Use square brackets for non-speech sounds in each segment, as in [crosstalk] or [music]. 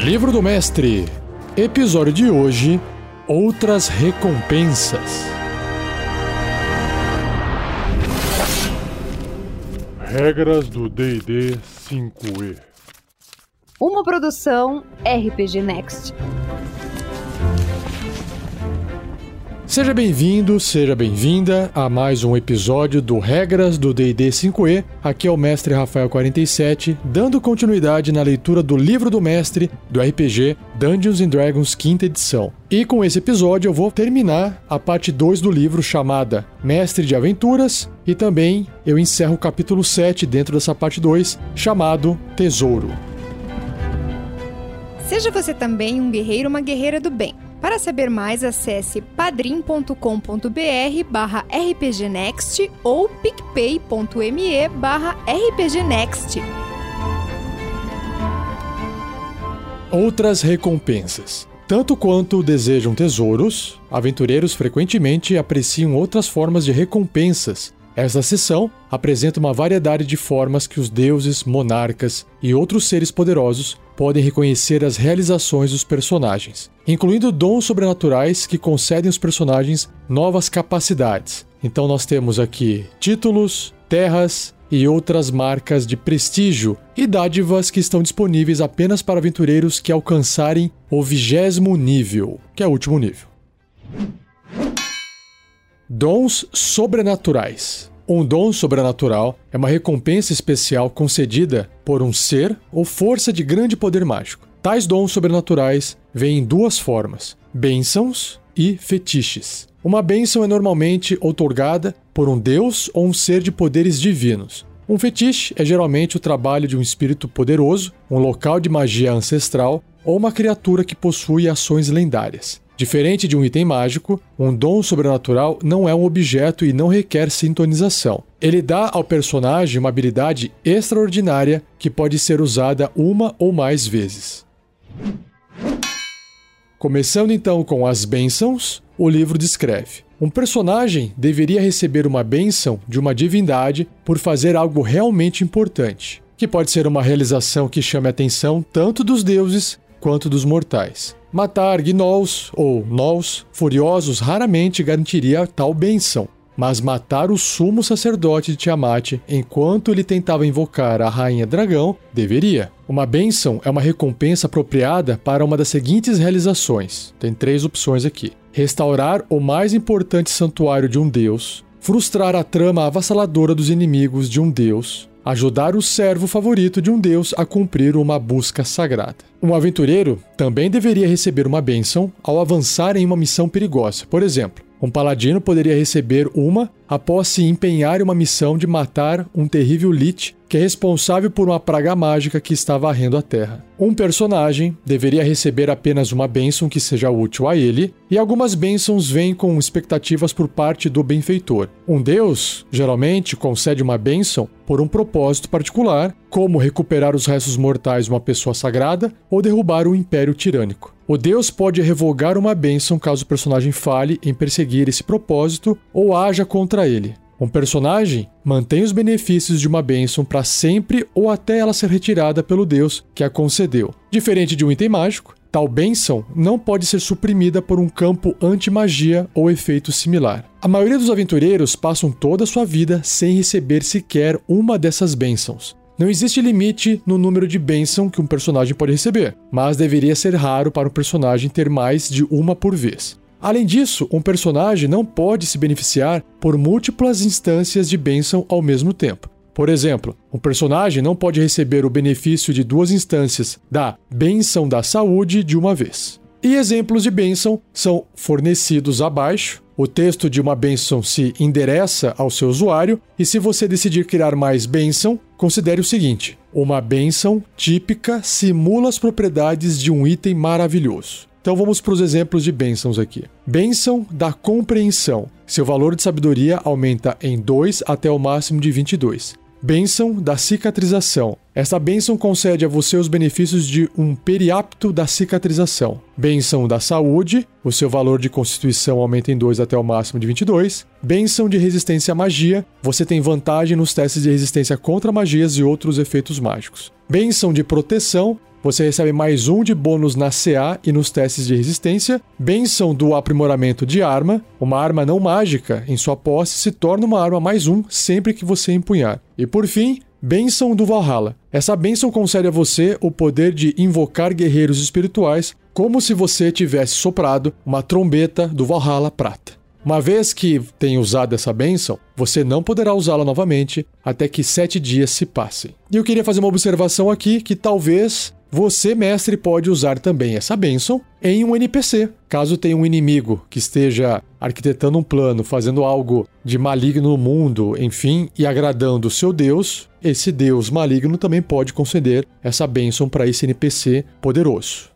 Livro do Mestre, episódio de hoje: Outras recompensas. Regras do DD 5E. Uma produção RPG Next. Seja bem-vindo, seja bem-vinda a mais um episódio do Regras do D&D 5e. Aqui é o mestre Rafael 47, dando continuidade na leitura do livro do mestre do RPG Dungeons and Dragons quinta edição. E com esse episódio eu vou terminar a parte 2 do livro chamada Mestre de Aventuras e também eu encerro o capítulo 7 dentro dessa parte 2 chamado Tesouro. Seja você também um guerreiro ou uma guerreira do bem. Para saber mais, acesse padrim.com.br barra rpgnext ou picpay.me barra rpgnext. Outras recompensas. Tanto quanto desejam tesouros, aventureiros frequentemente apreciam outras formas de recompensas. Esta seção apresenta uma variedade de formas que os deuses, monarcas e outros seres poderosos podem reconhecer as realizações dos personagens, incluindo dons sobrenaturais que concedem aos personagens novas capacidades. Então nós temos aqui títulos, terras e outras marcas de prestígio e dádivas que estão disponíveis apenas para aventureiros que alcançarem o vigésimo nível, que é o último nível. Dons sobrenaturais. Um dom sobrenatural é uma recompensa especial concedida por um ser ou força de grande poder mágico. Tais dons sobrenaturais vêm em duas formas: bênçãos e fetiches. Uma bênção é normalmente outorgada por um deus ou um ser de poderes divinos. Um fetiche é geralmente o trabalho de um espírito poderoso, um local de magia ancestral ou uma criatura que possui ações lendárias. Diferente de um item mágico, um dom sobrenatural não é um objeto e não requer sintonização. Ele dá ao personagem uma habilidade extraordinária que pode ser usada uma ou mais vezes. Começando então com as bênçãos, o livro descreve: um personagem deveria receber uma bênção de uma divindade por fazer algo realmente importante, que pode ser uma realização que chame a atenção tanto dos deuses quanto dos mortais. Matar gnolls ou gnolls furiosos raramente garantiria tal benção, mas matar o sumo sacerdote de Tiamat enquanto ele tentava invocar a rainha dragão deveria. Uma bênção é uma recompensa apropriada para uma das seguintes realizações. Tem três opções aqui: restaurar o mais importante santuário de um deus, frustrar a trama avassaladora dos inimigos de um deus, ajudar o servo favorito de um deus a cumprir uma busca sagrada. Um aventureiro também deveria receber uma bênção ao avançar em uma missão perigosa. Por exemplo, um paladino poderia receber uma após se empenhar em uma missão de matar um terrível Lich que é responsável por uma praga mágica que está varrendo a Terra. Um personagem deveria receber apenas uma bênção que seja útil a ele, e algumas bênçãos vêm com expectativas por parte do benfeitor. Um deus, geralmente, concede uma bênção por um propósito particular, como recuperar os restos mortais de uma pessoa sagrada ou derrubar um império tirânico. O deus pode revogar uma bênção caso o personagem fale em perseguir esse propósito ou haja contra ele. Um personagem mantém os benefícios de uma bênção para sempre ou até ela ser retirada pelo deus que a concedeu. Diferente de um item mágico, tal bênção não pode ser suprimida por um campo anti-magia ou efeito similar. A maioria dos aventureiros passam toda a sua vida sem receber sequer uma dessas bênçãos. Não existe limite no número de bênção que um personagem pode receber, mas deveria ser raro para um personagem ter mais de uma por vez. Além disso, um personagem não pode se beneficiar por múltiplas instâncias de bênção ao mesmo tempo. Por exemplo, um personagem não pode receber o benefício de duas instâncias da bênção da saúde de uma vez. E exemplos de bênção são fornecidos abaixo. O texto de uma bênção se endereça ao seu usuário, e se você decidir criar mais bênção, considere o seguinte: uma bênção típica simula as propriedades de um item maravilhoso. Então vamos para os exemplos de bênçãos aqui. Bênção da compreensão. Seu valor de sabedoria aumenta em 2 até o máximo de 22. Bênção da cicatrização. Esta bênção concede a você os benefícios de um periapto da cicatrização. Bênção da saúde. O seu valor de constituição aumenta em 2 até o máximo de 22. Bênção de resistência à magia. Você tem vantagem nos testes de resistência contra magias e outros efeitos mágicos. Bênção de proteção. Você recebe mais um de bônus na CA e nos testes de resistência. Benção do aprimoramento de arma. Uma arma não mágica em sua posse se torna uma arma mais um sempre que você empunhar. E por fim, Bênção do Valhalla. Essa bênção concede a você o poder de invocar guerreiros espirituais, como se você tivesse soprado uma trombeta do Valhalla prata. Uma vez que tenha usado essa bênção, você não poderá usá-la novamente até que sete dias se passem. E eu queria fazer uma observação aqui que talvez você, mestre, pode usar também essa bênção em um NPC. Caso tenha um inimigo que esteja arquitetando um plano, fazendo algo de maligno no mundo, enfim, e agradando o seu Deus, esse Deus maligno também pode conceder essa bênção para esse NPC poderoso.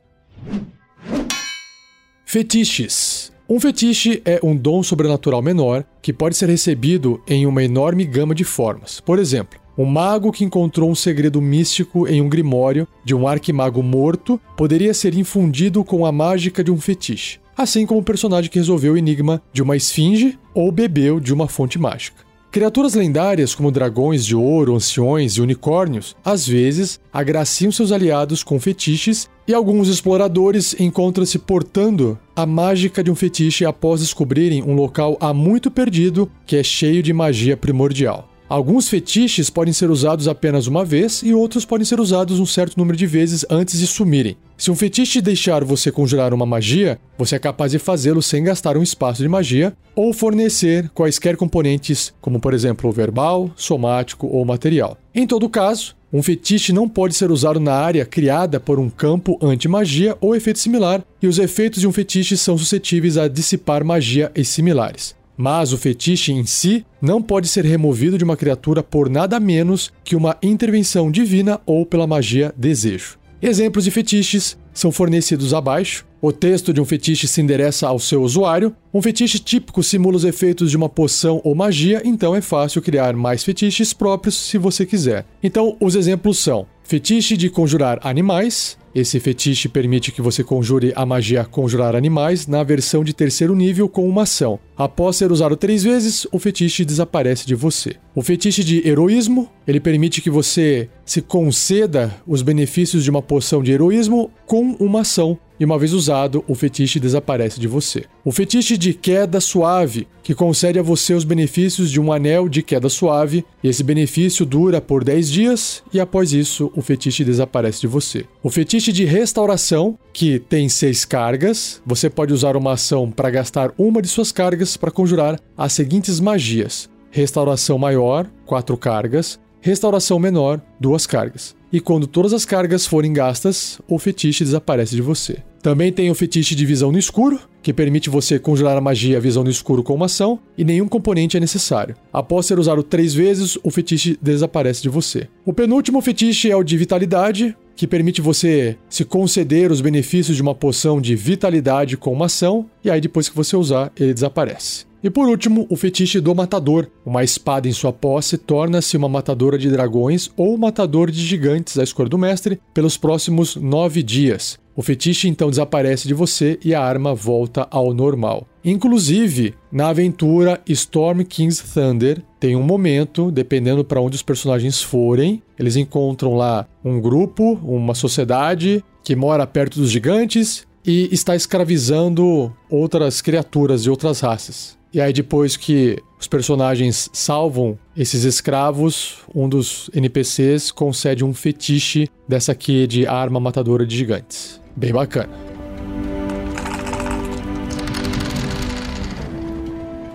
Fetiches. Um fetiche é um dom sobrenatural menor que pode ser recebido em uma enorme gama de formas. Por exemplo, um mago que encontrou um segredo místico em um grimório de um arquimago morto poderia ser infundido com a mágica de um fetiche, assim como o personagem que resolveu o enigma de uma esfinge ou bebeu de uma fonte mágica. Criaturas lendárias como dragões de ouro, anciões e unicórnios, às vezes, agraciam seus aliados com fetiches e alguns exploradores encontram-se portando a mágica de um fetiche após descobrirem um local há muito perdido que é cheio de magia primordial. Alguns fetiches podem ser usados apenas uma vez e outros podem ser usados um certo número de vezes antes de sumirem. Se um fetiche deixar você conjurar uma magia, você é capaz de fazê-lo sem gastar um espaço de magia ou fornecer quaisquer componentes, como por exemplo verbal, somático ou material. Em todo caso, um fetiche não pode ser usado na área criada por um campo anti-magia ou efeito similar, e os efeitos de um fetiche são suscetíveis a dissipar magia e similares. Mas o fetiche em si não pode ser removido de uma criatura por nada menos que uma intervenção divina ou pela magia desejo. Exemplos de fetiches são fornecidos abaixo. O texto de um fetiche se endereça ao seu usuário. Um fetiche típico simula os efeitos de uma poção ou magia, então é fácil criar mais fetiches próprios se você quiser. Então, os exemplos são: fetiche de conjurar animais, esse fetiche permite que você conjure a magia Conjurar Animais na versão de terceiro nível com uma ação. Após ser usado três vezes, o fetiche desaparece de você. O fetiche de heroísmo, ele permite que você se conceda os benefícios de uma poção de heroísmo com uma ação e uma vez usado, o fetiche desaparece de você. O fetiche de queda suave, que concede a você os benefícios de um anel de queda suave, e esse benefício dura por 10 dias, e após isso, o fetiche desaparece de você. O fetiche de restauração, que tem 6 cargas, você pode usar uma ação para gastar uma de suas cargas para conjurar as seguintes magias: restauração maior, 4 cargas, restauração menor, 2 cargas e quando todas as cargas forem gastas, o fetiche desaparece de você. Também tem o fetiche de visão no escuro, que permite você conjurar a magia visão no escuro com uma ação, e nenhum componente é necessário. Após ser usado três vezes, o fetiche desaparece de você. O penúltimo fetiche é o de vitalidade, que permite você se conceder os benefícios de uma poção de vitalidade com uma ação, e aí depois que você usar, ele desaparece. E por último, o fetiche do matador. Uma espada em sua posse torna-se uma matadora de dragões ou matador de gigantes à escolha do mestre pelos próximos nove dias. O fetiche então desaparece de você e a arma volta ao normal. Inclusive, na aventura Storm King's Thunder, tem um momento, dependendo para onde os personagens forem, eles encontram lá um grupo, uma sociedade que mora perto dos gigantes e está escravizando outras criaturas de outras raças. E aí, depois que os personagens salvam esses escravos, um dos NPCs concede um fetiche dessa aqui de arma matadora de gigantes. Bem bacana.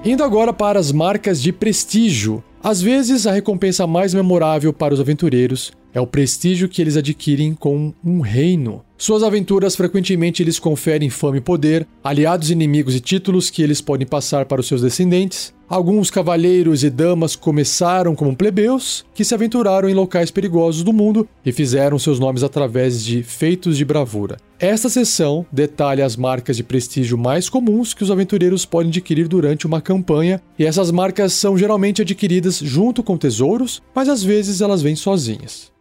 Indo agora para as marcas de prestígio. Às vezes, a recompensa mais memorável para os aventureiros é o prestígio que eles adquirem com um reino. Suas aventuras frequentemente lhes conferem fama e poder, aliados inimigos e títulos que eles podem passar para os seus descendentes. Alguns cavalheiros e damas começaram como plebeus, que se aventuraram em locais perigosos do mundo e fizeram seus nomes através de feitos de bravura. Esta seção detalha as marcas de prestígio mais comuns que os aventureiros podem adquirir durante uma campanha, e essas marcas são geralmente adquiridas junto com tesouros, mas às vezes elas vêm sozinhas.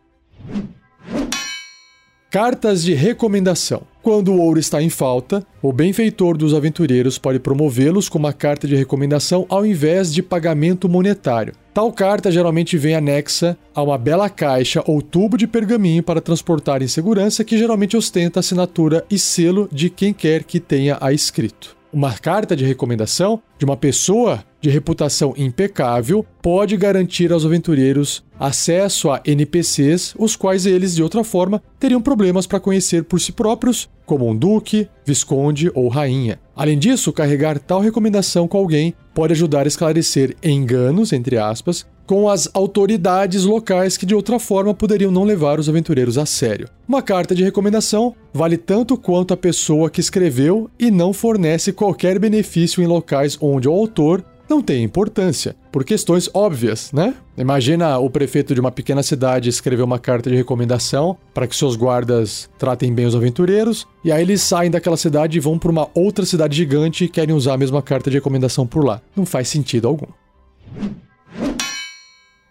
Cartas de recomendação. Quando o ouro está em falta, o benfeitor dos aventureiros pode promovê-los com uma carta de recomendação ao invés de pagamento monetário. Tal carta geralmente vem anexa a uma bela caixa ou tubo de pergaminho para transportar em segurança que geralmente ostenta a assinatura e selo de quem quer que tenha a escrito. Uma carta de recomendação de uma pessoa de reputação impecável pode garantir aos aventureiros acesso a NPCs, os quais eles, de outra forma, teriam problemas para conhecer por si próprios, como um duque, visconde ou rainha. Além disso, carregar tal recomendação com alguém pode ajudar a esclarecer enganos, entre aspas, com as autoridades locais que de outra forma poderiam não levar os aventureiros a sério. Uma carta de recomendação vale tanto quanto a pessoa que escreveu e não fornece qualquer benefício em locais onde o autor não tem importância, por questões óbvias, né? Imagina o prefeito de uma pequena cidade escrever uma carta de recomendação para que seus guardas tratem bem os aventureiros, e aí eles saem daquela cidade e vão para uma outra cidade gigante e querem usar a mesma carta de recomendação por lá. Não faz sentido algum.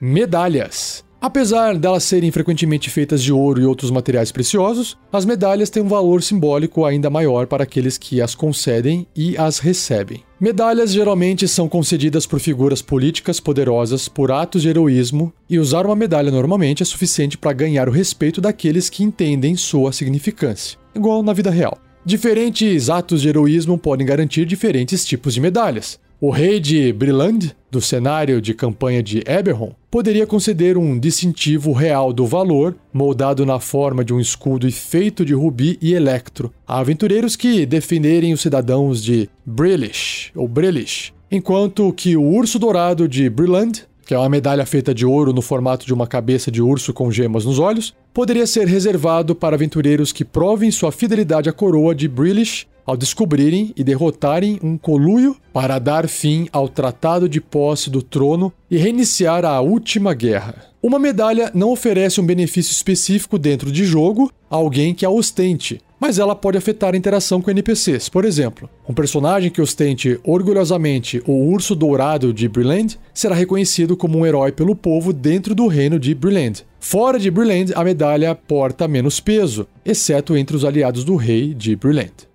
Medalhas. Apesar delas serem frequentemente feitas de ouro e outros materiais preciosos, as medalhas têm um valor simbólico ainda maior para aqueles que as concedem e as recebem. Medalhas geralmente são concedidas por figuras políticas poderosas por atos de heroísmo, e usar uma medalha normalmente é suficiente para ganhar o respeito daqueles que entendem sua significância, igual na vida real. Diferentes atos de heroísmo podem garantir diferentes tipos de medalhas. O rei de Briland, do cenário de campanha de Eberron, poderia conceder um distintivo real do valor, moldado na forma de um escudo e feito de rubi e electro, a aventureiros que defenderem os cidadãos de Brillish ou Brillish, enquanto que o urso dourado de Briland, que é uma medalha feita de ouro no formato de uma cabeça de urso com gemas nos olhos, poderia ser reservado para aventureiros que provem sua fidelidade à coroa de Brillish ao descobrirem e derrotarem um coluio para dar fim ao Tratado de Posse do Trono e reiniciar a Última Guerra. Uma medalha não oferece um benefício específico dentro de jogo a alguém que a ostente, mas ela pode afetar a interação com NPCs. Por exemplo, um personagem que ostente orgulhosamente o urso dourado de Brilland será reconhecido como um herói pelo povo dentro do reino de Brilland. Fora de Brilland, a medalha porta menos peso, exceto entre os aliados do rei de Brilland.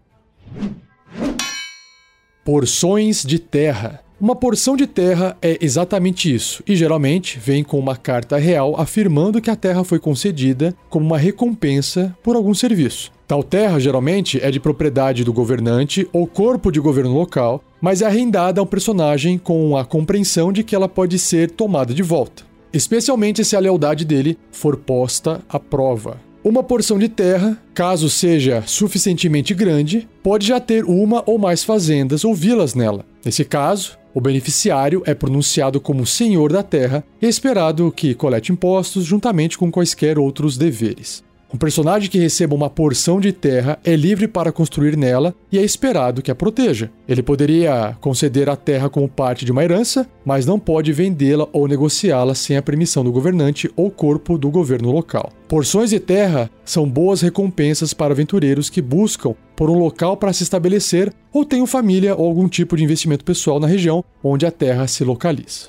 Porções de terra. Uma porção de terra é exatamente isso, e geralmente vem com uma carta real afirmando que a terra foi concedida como uma recompensa por algum serviço. Tal terra geralmente é de propriedade do governante ou corpo de governo local, mas é arrendada a um personagem com a compreensão de que ela pode ser tomada de volta, especialmente se a lealdade dele for posta à prova. Uma porção de terra, caso seja suficientemente grande, pode já ter uma ou mais fazendas ou vilas nela. Nesse caso, o beneficiário é pronunciado como senhor da terra e esperado que colete impostos juntamente com quaisquer outros deveres. Um personagem que receba uma porção de terra é livre para construir nela e é esperado que a proteja. Ele poderia conceder a terra como parte de uma herança, mas não pode vendê-la ou negociá-la sem a permissão do governante ou corpo do governo local. Porções de terra são boas recompensas para aventureiros que buscam por um local para se estabelecer ou tenham família ou algum tipo de investimento pessoal na região onde a terra se localiza.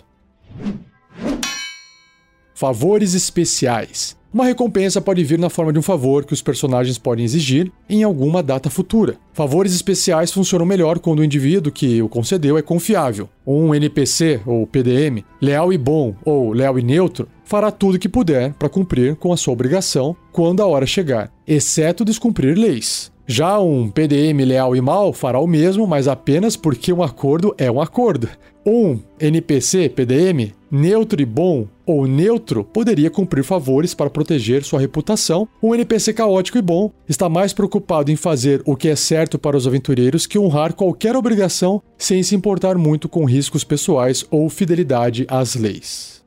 Favores especiais. Uma recompensa pode vir na forma de um favor que os personagens podem exigir em alguma data futura. Favores especiais funcionam melhor quando o indivíduo que o concedeu é confiável. Um NPC ou PDM, leal e bom ou leal e neutro, fará tudo o que puder para cumprir com a sua obrigação quando a hora chegar, exceto descumprir leis. Já um PDM leal e mal fará o mesmo, mas apenas porque um acordo é um acordo. Um NPC PDM neutro e bom ou neutro poderia cumprir favores para proteger sua reputação. Um NPC caótico e bom está mais preocupado em fazer o que é certo para os aventureiros que honrar qualquer obrigação sem se importar muito com riscos pessoais ou fidelidade às leis.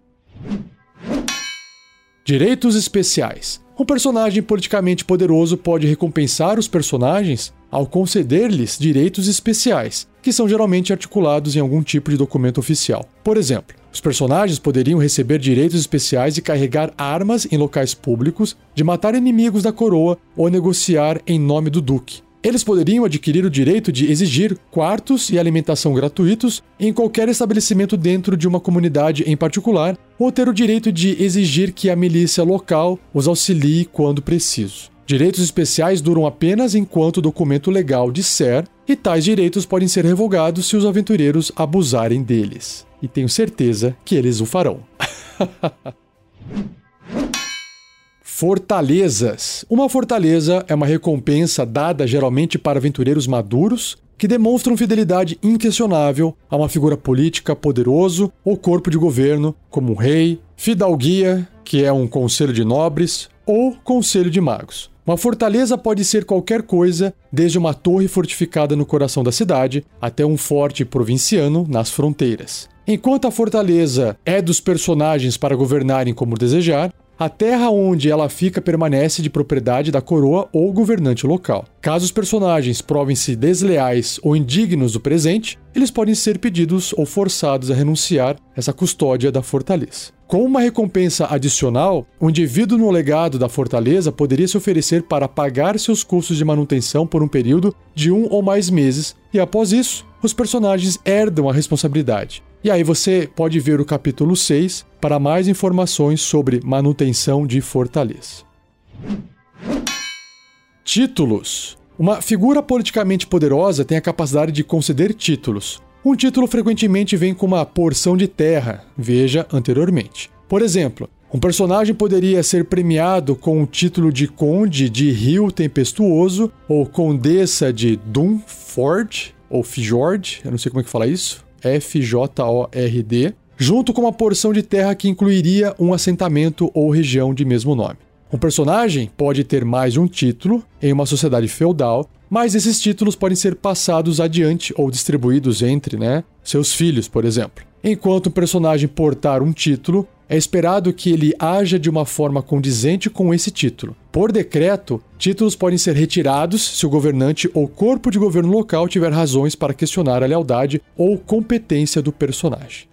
Direitos especiais. Um personagem politicamente poderoso pode recompensar os personagens ao conceder-lhes direitos especiais, que são geralmente articulados em algum tipo de documento oficial. Por exemplo, os personagens poderiam receber direitos especiais de carregar armas em locais públicos, de matar inimigos da coroa ou negociar em nome do duque. Eles poderiam adquirir o direito de exigir quartos e alimentação gratuitos em qualquer estabelecimento dentro de uma comunidade em particular, ou ter o direito de exigir que a milícia local os auxilie quando preciso. Direitos especiais duram apenas enquanto o documento legal disser, e tais direitos podem ser revogados se os aventureiros abusarem deles. E tenho certeza que eles o farão. [laughs] Fortalezas. Uma fortaleza é uma recompensa dada geralmente para aventureiros maduros que demonstram fidelidade inquestionável a uma figura política poderoso ou corpo de governo, como um rei, fidalguia, que é um conselho de nobres, ou conselho de magos. Uma fortaleza pode ser qualquer coisa, desde uma torre fortificada no coração da cidade até um forte provinciano nas fronteiras. Enquanto a fortaleza é dos personagens para governarem como desejar, a terra onde ela fica permanece de propriedade da coroa ou governante local. Caso os personagens provem-se desleais ou indignos do presente, eles podem ser pedidos ou forçados a renunciar essa custódia da fortaleza. Com uma recompensa adicional, o indivíduo no legado da fortaleza poderia se oferecer para pagar seus custos de manutenção por um período de um ou mais meses, e após isso, os personagens herdam a responsabilidade. E aí você pode ver o capítulo 6 para mais informações sobre manutenção de fortaleza. Títulos. Uma figura politicamente poderosa tem a capacidade de conceder títulos. Um título frequentemente vem com uma porção de terra, veja anteriormente. Por exemplo, um personagem poderia ser premiado com o título de Conde de Rio Tempestuoso ou Condessa de Dunford ou Fjord, eu não sei como é que fala isso, F-J-O-R-D, junto com uma porção de terra que incluiria um assentamento ou região de mesmo nome. Um personagem pode ter mais de um título em uma sociedade feudal, mas esses títulos podem ser passados adiante ou distribuídos entre né, seus filhos, por exemplo. Enquanto um personagem portar um título, é esperado que ele haja de uma forma condizente com esse título. Por decreto, títulos podem ser retirados se o governante ou corpo de governo local tiver razões para questionar a lealdade ou competência do personagem.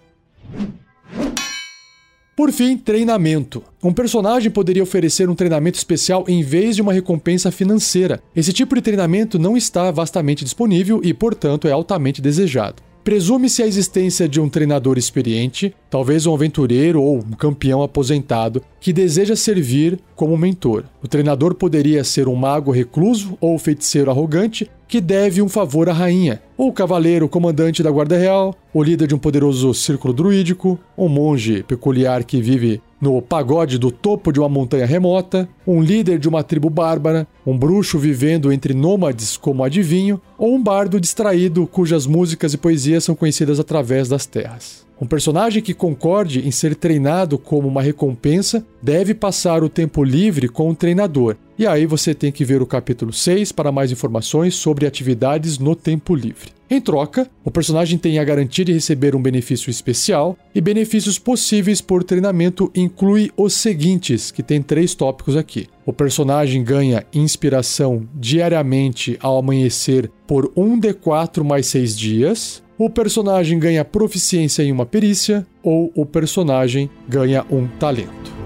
Por fim, treinamento. Um personagem poderia oferecer um treinamento especial em vez de uma recompensa financeira. Esse tipo de treinamento não está vastamente disponível e, portanto, é altamente desejado. Presume-se a existência de um treinador experiente, talvez um aventureiro ou um campeão aposentado, que deseja servir como mentor. O treinador poderia ser um mago recluso ou feiticeiro arrogante que deve um favor à rainha, ou cavaleiro comandante da Guarda Real, o líder de um poderoso círculo druídico, um monge peculiar que vive no pagode do topo de uma montanha remota, um líder de uma tribo bárbara, um bruxo vivendo entre nômades como adivinho, ou um bardo distraído cujas músicas e poesias são conhecidas através das terras. Um personagem que concorde em ser treinado como uma recompensa deve passar o tempo livre com o treinador. E aí você tem que ver o capítulo 6 para mais informações sobre atividades no tempo livre. Em troca, o personagem tem a garantia de receber um benefício especial, e benefícios possíveis por treinamento inclui os seguintes, que tem três tópicos aqui. O personagem ganha inspiração diariamente ao amanhecer por 1d4 mais 6 dias o personagem ganha proficiência em uma perícia ou o personagem ganha um talento.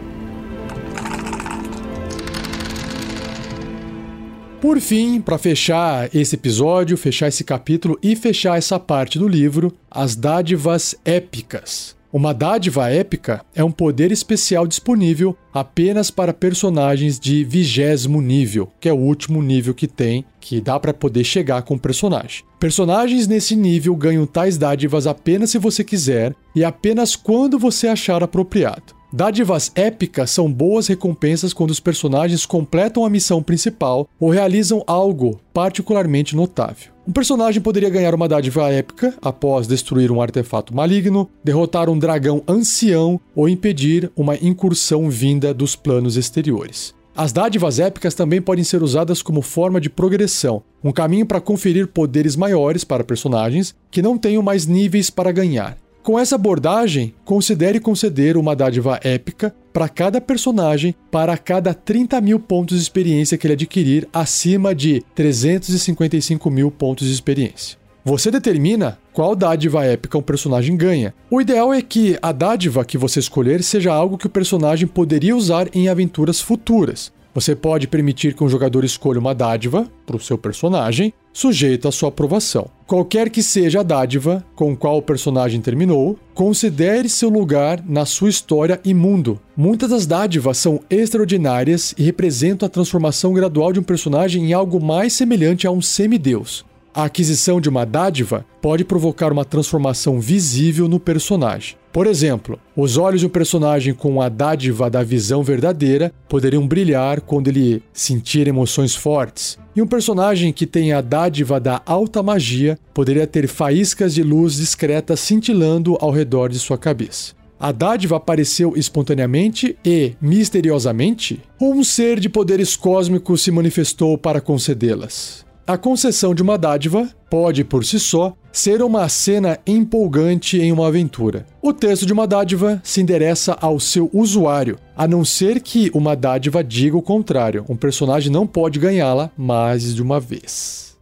Por fim, para fechar esse episódio, fechar esse capítulo e fechar essa parte do livro, as dádivas épicas. Uma dádiva épica é um poder especial disponível apenas para personagens de vigésimo nível, que é o último nível que tem, que dá para poder chegar com o personagem. Personagens nesse nível ganham tais dádivas apenas se você quiser e apenas quando você achar apropriado. Dádivas épicas são boas recompensas quando os personagens completam a missão principal ou realizam algo particularmente notável. Um personagem poderia ganhar uma dádiva épica após destruir um artefato maligno, derrotar um dragão ancião ou impedir uma incursão vinda dos planos exteriores. As dádivas épicas também podem ser usadas como forma de progressão, um caminho para conferir poderes maiores para personagens que não tenham mais níveis para ganhar. Com essa abordagem, considere conceder uma dádiva épica para cada personagem para cada 30 mil pontos de experiência que ele adquirir acima de 355 mil pontos de experiência. Você determina qual dádiva épica um personagem ganha. O ideal é que a dádiva que você escolher seja algo que o personagem poderia usar em aventuras futuras. Você pode permitir que um jogador escolha uma dádiva para o seu personagem, sujeita à sua aprovação. Qualquer que seja a dádiva com qual o personagem terminou, considere seu lugar na sua história e mundo. Muitas das dádivas são extraordinárias e representam a transformação gradual de um personagem em algo mais semelhante a um semideus. A aquisição de uma dádiva pode provocar uma transformação visível no personagem. Por exemplo, os olhos de um personagem com a dádiva da visão verdadeira poderiam brilhar quando ele sentir emoções fortes, e um personagem que tem a dádiva da alta magia poderia ter faíscas de luz discretas cintilando ao redor de sua cabeça. A dádiva apareceu espontaneamente e misteriosamente? Ou um ser de poderes cósmicos se manifestou para concedê-las? A concessão de uma dádiva pode, por si só, ser uma cena empolgante em uma aventura. O texto de uma dádiva se endereça ao seu usuário, a não ser que uma dádiva diga o contrário. Um personagem não pode ganhá-la mais de uma vez.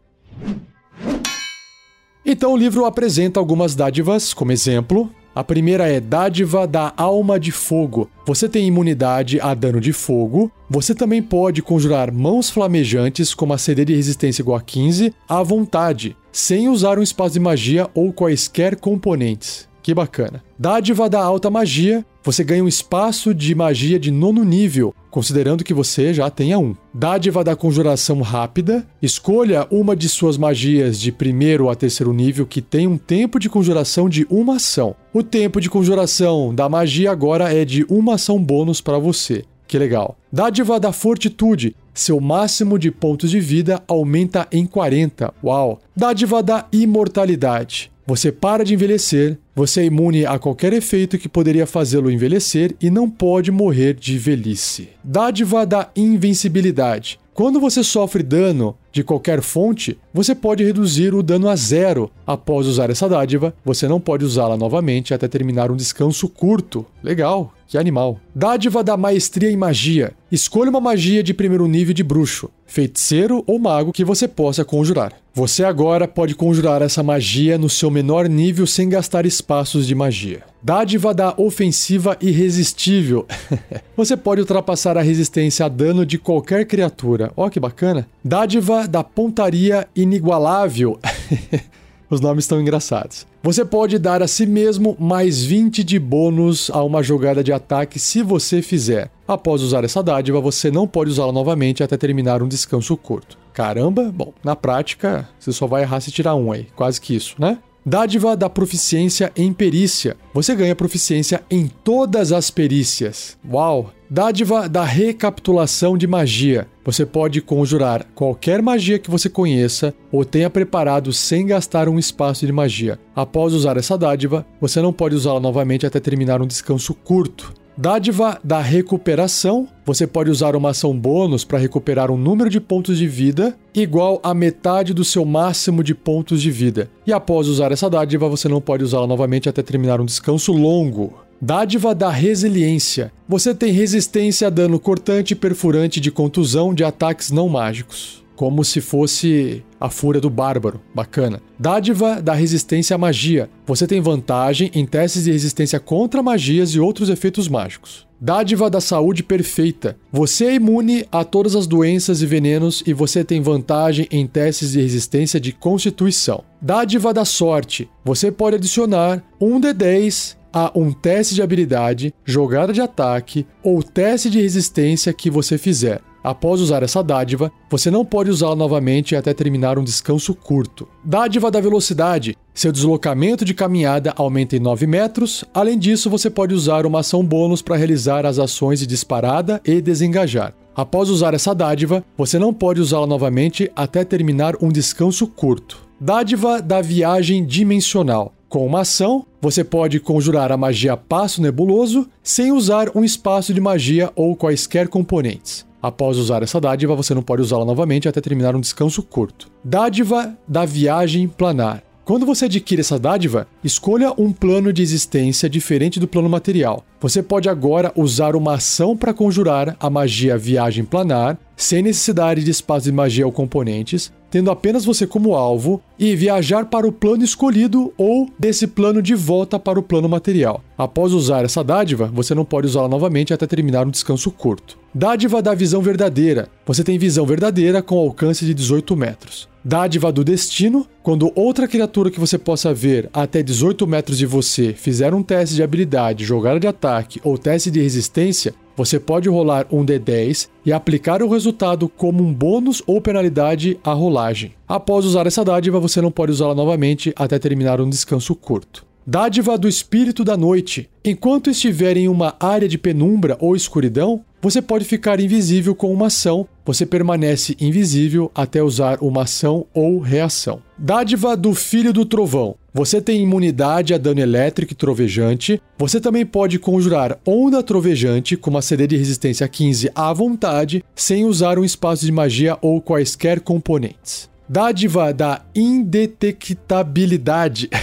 Então o livro apresenta algumas dádivas, como exemplo, a primeira é Dádiva da Alma de Fogo. Você tem imunidade a dano de fogo. Você também pode conjurar mãos flamejantes com uma CD de resistência igual a 15 à vontade, sem usar um espaço de magia ou quaisquer componentes. Que bacana. Dádiva da alta magia, você ganha um espaço de magia de nono nível, considerando que você já tenha um. Dádiva da conjuração rápida, escolha uma de suas magias de primeiro a terceiro nível que tem um tempo de conjuração de uma ação. O tempo de conjuração da magia agora é de uma ação bônus para você. Que legal. Dádiva da Fortitude. Seu máximo de pontos de vida aumenta em 40. Uau. Dádiva da Imortalidade. Você para de envelhecer, você é imune a qualquer efeito que poderia fazê-lo envelhecer e não pode morrer de velhice. Dádiva da invencibilidade. Quando você sofre dano de qualquer fonte, você pode reduzir o dano a zero. Após usar essa dádiva, você não pode usá-la novamente até terminar um descanso curto. Legal, que animal. Dádiva da maestria em magia. Escolha uma magia de primeiro nível de bruxo, feiticeiro ou mago que você possa conjurar. Você agora pode conjurar essa magia no seu menor nível sem gastar espaços de magia. Dádiva da ofensiva irresistível. [laughs] você pode ultrapassar a resistência a dano de qualquer criatura. Ó, oh, que bacana. Dádiva da pontaria inigualável. [laughs] Os nomes estão engraçados. Você pode dar a si mesmo mais 20 de bônus a uma jogada de ataque se você fizer. Após usar essa dádiva, você não pode usá-la novamente até terminar um descanso curto. Caramba, bom, na prática, você só vai errar se tirar um aí, quase que isso, né? Dádiva da proficiência em perícia. Você ganha proficiência em todas as perícias. Uau! Dádiva da recapitulação de magia. Você pode conjurar qualquer magia que você conheça ou tenha preparado sem gastar um espaço de magia. Após usar essa dádiva, você não pode usá-la novamente até terminar um descanso curto. Dádiva da recuperação. Você pode usar uma ação bônus para recuperar um número de pontos de vida igual a metade do seu máximo de pontos de vida. E após usar essa dádiva, você não pode usá-la novamente até terminar um descanso longo. Dádiva da resiliência. Você tem resistência a dano cortante perfurante de contusão de ataques não mágicos como se fosse a fúria do bárbaro. Bacana. Dádiva da resistência à magia. Você tem vantagem em testes de resistência contra magias e outros efeitos mágicos. Dádiva da saúde perfeita. Você é imune a todas as doenças e venenos e você tem vantagem em testes de resistência de constituição. Dádiva da sorte. Você pode adicionar um D10 a um teste de habilidade, jogada de ataque ou teste de resistência que você fizer. Após usar essa dádiva, você não pode usá-la novamente até terminar um descanso curto. Dádiva da velocidade. Seu deslocamento de caminhada aumenta em 9 metros. Além disso, você pode usar uma ação bônus para realizar as ações de disparada e desengajar. Após usar essa dádiva, você não pode usá-la novamente até terminar um descanso curto. Dádiva da viagem dimensional. Com uma ação, você pode conjurar a magia Passo Nebuloso sem usar um espaço de magia ou quaisquer componentes. Após usar essa dádiva, você não pode usá-la novamente até terminar um descanso curto. Dádiva da viagem planar. Quando você adquire essa dádiva, escolha um plano de existência diferente do plano material. Você pode agora usar uma ação para conjurar a magia Viagem Planar, sem necessidade de espaço de magia ou componentes, tendo apenas você como alvo, e viajar para o plano escolhido ou desse plano de volta para o plano material. Após usar essa dádiva, você não pode usá-la novamente até terminar um descanso curto. Dádiva da visão verdadeira. Você tem visão verdadeira com alcance de 18 metros. Dádiva do destino. Quando outra criatura que você possa ver até 18 metros de você fizer um teste de habilidade, jogada de ataque ou teste de resistência, você pode rolar um D10 e aplicar o resultado como um bônus ou penalidade à rolagem. Após usar essa dádiva, você não pode usá-la novamente até terminar um descanso curto. Dádiva do espírito da noite. Enquanto estiver em uma área de penumbra ou escuridão, você pode ficar invisível com uma ação, você permanece invisível até usar uma ação ou reação. Dádiva do Filho do Trovão. Você tem imunidade a dano elétrico e trovejante. Você também pode conjurar onda trovejante com uma CD de resistência 15 à vontade, sem usar um espaço de magia ou quaisquer componentes. Dádiva da indetectabilidade. [laughs]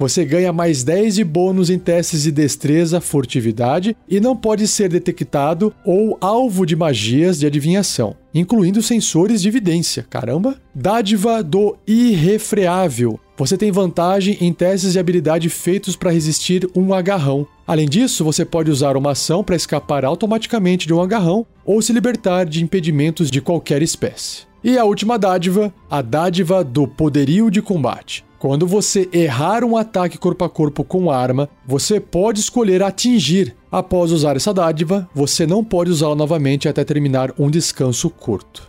Você ganha mais 10 de bônus em testes de destreza, furtividade e não pode ser detectado ou alvo de magias de adivinhação, incluindo sensores de evidência. Caramba! Dádiva do irrefreável. Você tem vantagem em testes de habilidade feitos para resistir um agarrão. Além disso, você pode usar uma ação para escapar automaticamente de um agarrão ou se libertar de impedimentos de qualquer espécie. E a última dádiva, a dádiva do poderio de combate. Quando você errar um ataque corpo a corpo com arma, você pode escolher atingir. Após usar essa dádiva, você não pode usá-la novamente até terminar um descanso curto.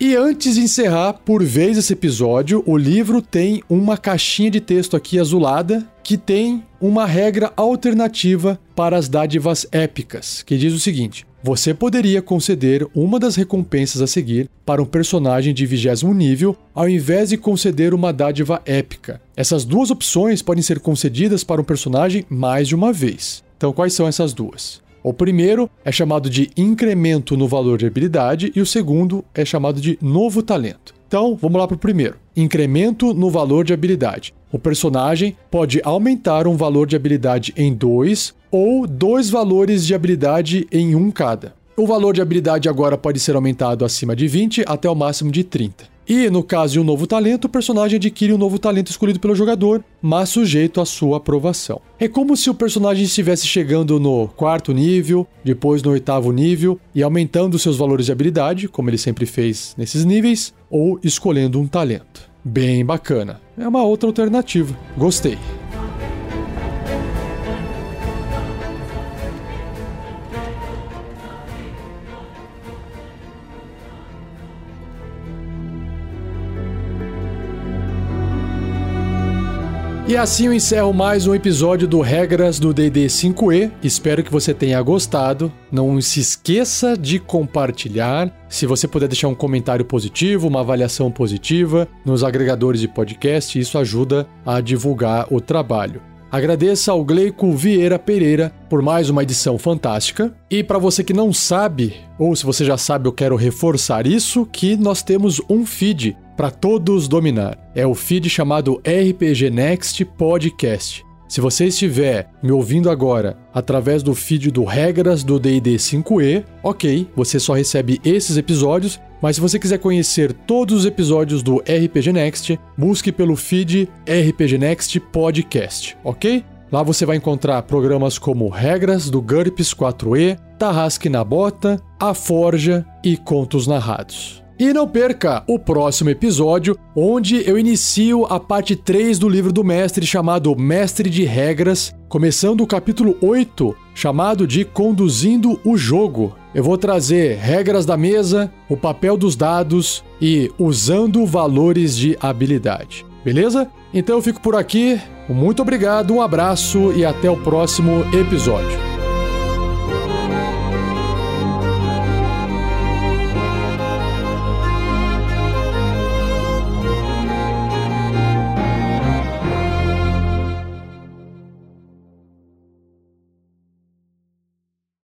E antes de encerrar por vez esse episódio, o livro tem uma caixinha de texto aqui azulada que tem uma regra alternativa para as dádivas épicas, que diz o seguinte: você poderia conceder uma das recompensas a seguir para um personagem de vigésimo nível, ao invés de conceder uma dádiva épica. Essas duas opções podem ser concedidas para um personagem mais de uma vez. Então, quais são essas duas? O primeiro é chamado de incremento no valor de habilidade e o segundo é chamado de novo talento. Então, vamos lá para o primeiro: incremento no valor de habilidade. O personagem pode aumentar um valor de habilidade em 2 ou dois valores de habilidade em um cada. O valor de habilidade agora pode ser aumentado acima de 20 até o máximo de 30. E no caso de um novo talento, o personagem adquire um novo talento escolhido pelo jogador, mas sujeito à sua aprovação. É como se o personagem estivesse chegando no quarto nível, depois no oitavo nível e aumentando seus valores de habilidade, como ele sempre fez nesses níveis, ou escolhendo um talento. Bem bacana. É uma outra alternativa. Gostei. E assim eu encerro mais um episódio do Regras do DD 5E. Espero que você tenha gostado. Não se esqueça de compartilhar. Se você puder deixar um comentário positivo, uma avaliação positiva nos agregadores de podcast, isso ajuda a divulgar o trabalho. Agradeça ao Gleico Vieira Pereira por mais uma edição fantástica. E para você que não sabe, ou se você já sabe, eu quero reforçar isso, que nós temos um feed para todos dominar. É o feed chamado RPG Next Podcast. Se você estiver me ouvindo agora através do feed do Regras do DD 5E, ok, você só recebe esses episódios, mas se você quiser conhecer todos os episódios do RPG Next, busque pelo feed RPG Next Podcast, ok? Lá você vai encontrar programas como Regras do GURPS 4E, Tarrasque na Bota, A Forja e Contos Narrados. E não perca o próximo episódio, onde eu inicio a parte 3 do livro do mestre chamado Mestre de Regras, começando o capítulo 8, chamado de Conduzindo o Jogo. Eu vou trazer regras da mesa, o papel dos dados e usando valores de habilidade. Beleza? Então eu fico por aqui. Muito obrigado, um abraço e até o próximo episódio.